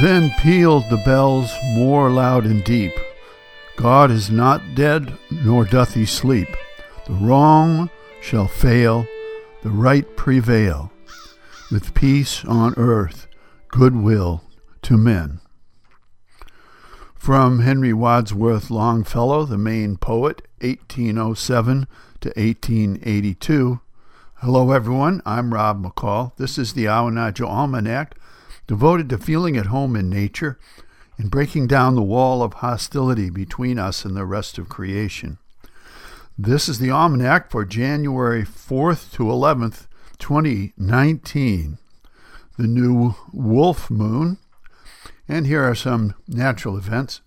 Then pealed the bells more loud and deep. God is not dead, nor doth he sleep. The wrong shall fail, the right prevail, with peace on earth, goodwill to men. From Henry Wadsworth Longfellow, the Maine poet, 1807 to 1882. Hello, everyone. I'm Rob McCall. This is the Awanadjo Almanac, devoted to feeling at home in nature and breaking down the wall of hostility between us and the rest of creation. This is the Almanac for January 4th to 11th, 2019, the new wolf moon. And here are some natural events.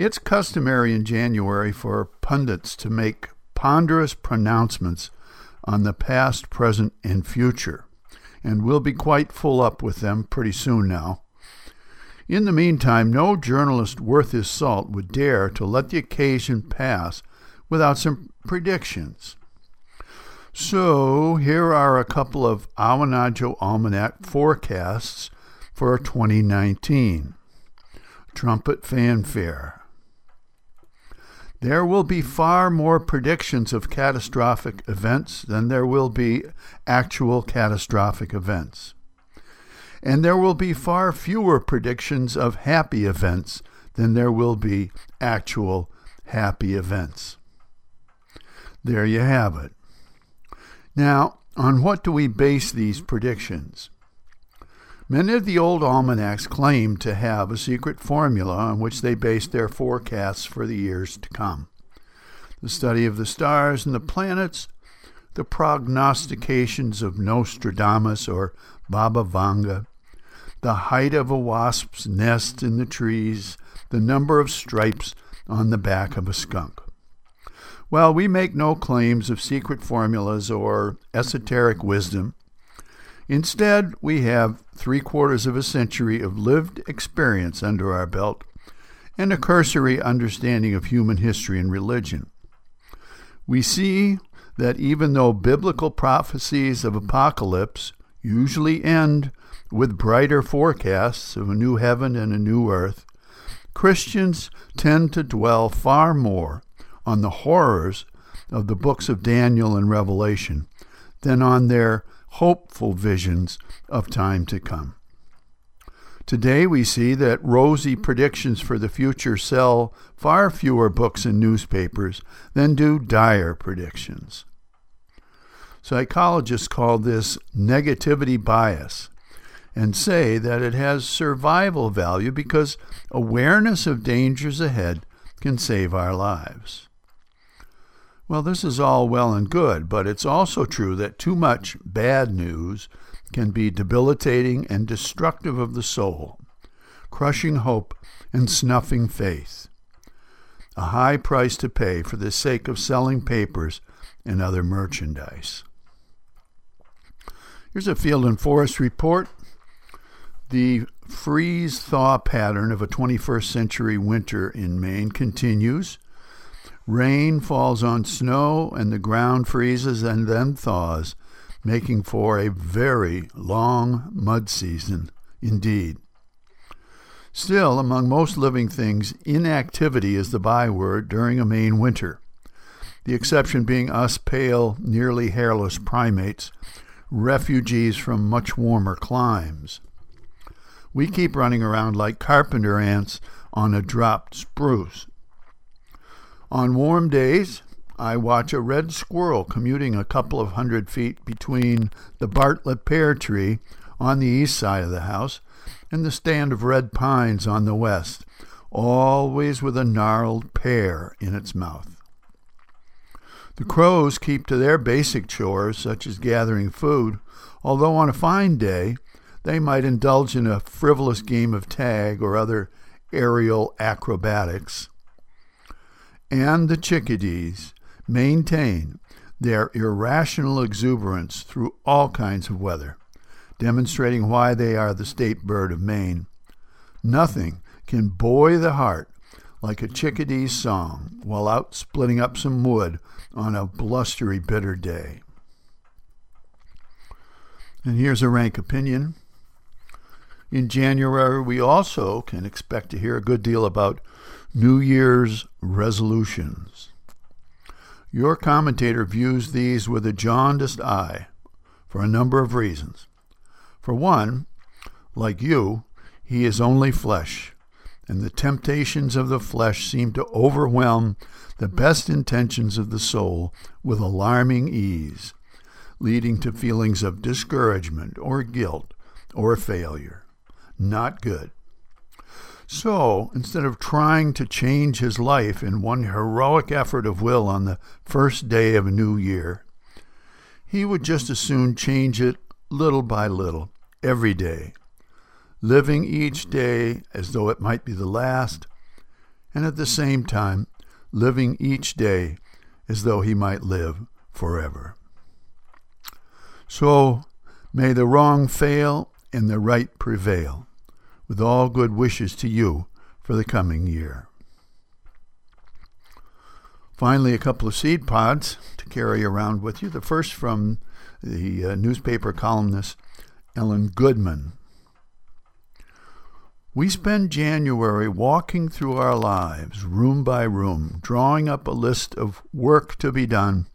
It's customary in January for pundits to make ponderous pronouncements on the past, present, and future, and we'll be quite full up with them pretty soon now. In the meantime, no journalist worth his salt would dare to let the occasion pass without some predictions. So here are a couple of Awanadjo Almanac forecasts for 2019. Trumpet fanfare. There will be far more predictions of catastrophic events than there will be actual catastrophic events. And there will be far fewer predictions of happy events than there will be actual happy events. There you have it. Now, on what do we base these predictions? Many of the old almanacs claim to have a secret formula on which they base their forecasts for the years to come. The study of the stars and the planets, the prognostications of Nostradamus or Baba Vanga, the height of a wasp's nest in the trees, the number of stripes on the back of a skunk. Well, we make no claims of secret formulas or esoteric wisdom Instead, we have three quarters of a century of lived experience under our belt and a cursory understanding of human history and religion. We see that even though biblical prophecies of apocalypse usually end with brighter forecasts of a new heaven and a new earth, Christians tend to dwell far more on the horrors of the books of Daniel and Revelation than on their hopeful visions of time to come. Today, we see that rosy predictions for the future sell far fewer books and newspapers than do dire predictions. Psychologists call this negativity bias and say that it has survival value because awareness of dangers ahead can save our lives. Well, this is all well and good, but it's also true that too much bad news can be debilitating and destructive of the soul, crushing hope and snuffing faith. A high price to pay for the sake of selling papers and other merchandise. Here's a field and forest report. The freeze thaw pattern of a 21st century winter in Maine continues. Rain falls on snow, and the ground freezes and then thaws, making for a very long mud season indeed. Still, among most living things, inactivity is the byword during a Maine winter, the exception being us pale, nearly hairless primates, refugees from much warmer climes. We keep running around like carpenter ants on a dropped spruce on warm days, I watch a red squirrel commuting a couple of hundred feet between the Bartlett pear tree on the east side of the house and the stand of red pines on the west, always with a gnarled pear in its mouth. The crows keep to their basic chores, such as gathering food, although on a fine day they might indulge in a frivolous game of tag or other aerial acrobatics and the chickadees maintain their irrational exuberance through all kinds of weather, demonstrating why they are the state bird of Maine. Nothing can buoy the heart like a chickadee's song while out splitting up some wood on a blustery, bitter day. And here's a rank opinion. In January, we also can expect to hear a good deal about New Year's resolutions. Your commentator views these with a jaundiced eye for a number of reasons. For one, like you, he is only flesh, and the temptations of the flesh seem to overwhelm the best intentions of the soul with alarming ease, leading to feelings of discouragement or guilt or failure. Not good. So, instead of trying to change his life in one heroic effort of will on the first day of a new year, he would just as soon change it little by little, every day, living each day as though it might be the last, and at the same time living each day as though he might live forever. So may the wrong fail and the right prevail, with all good wishes to you for the coming year. Finally, a couple of seed pods to carry around with you. The first from the uh, newspaper columnist Ellen Goodman. We spend January walking through our lives, room by room, drawing up a list of work to be done,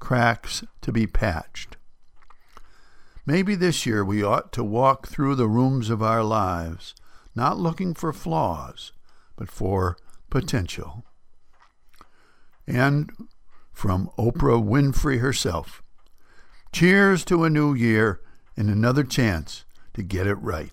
cracks to be patched. Maybe this year we ought to walk through the rooms of our lives, not looking for flaws, but for potential. And from Oprah Winfrey herself Cheers to a new year and another chance to get it right.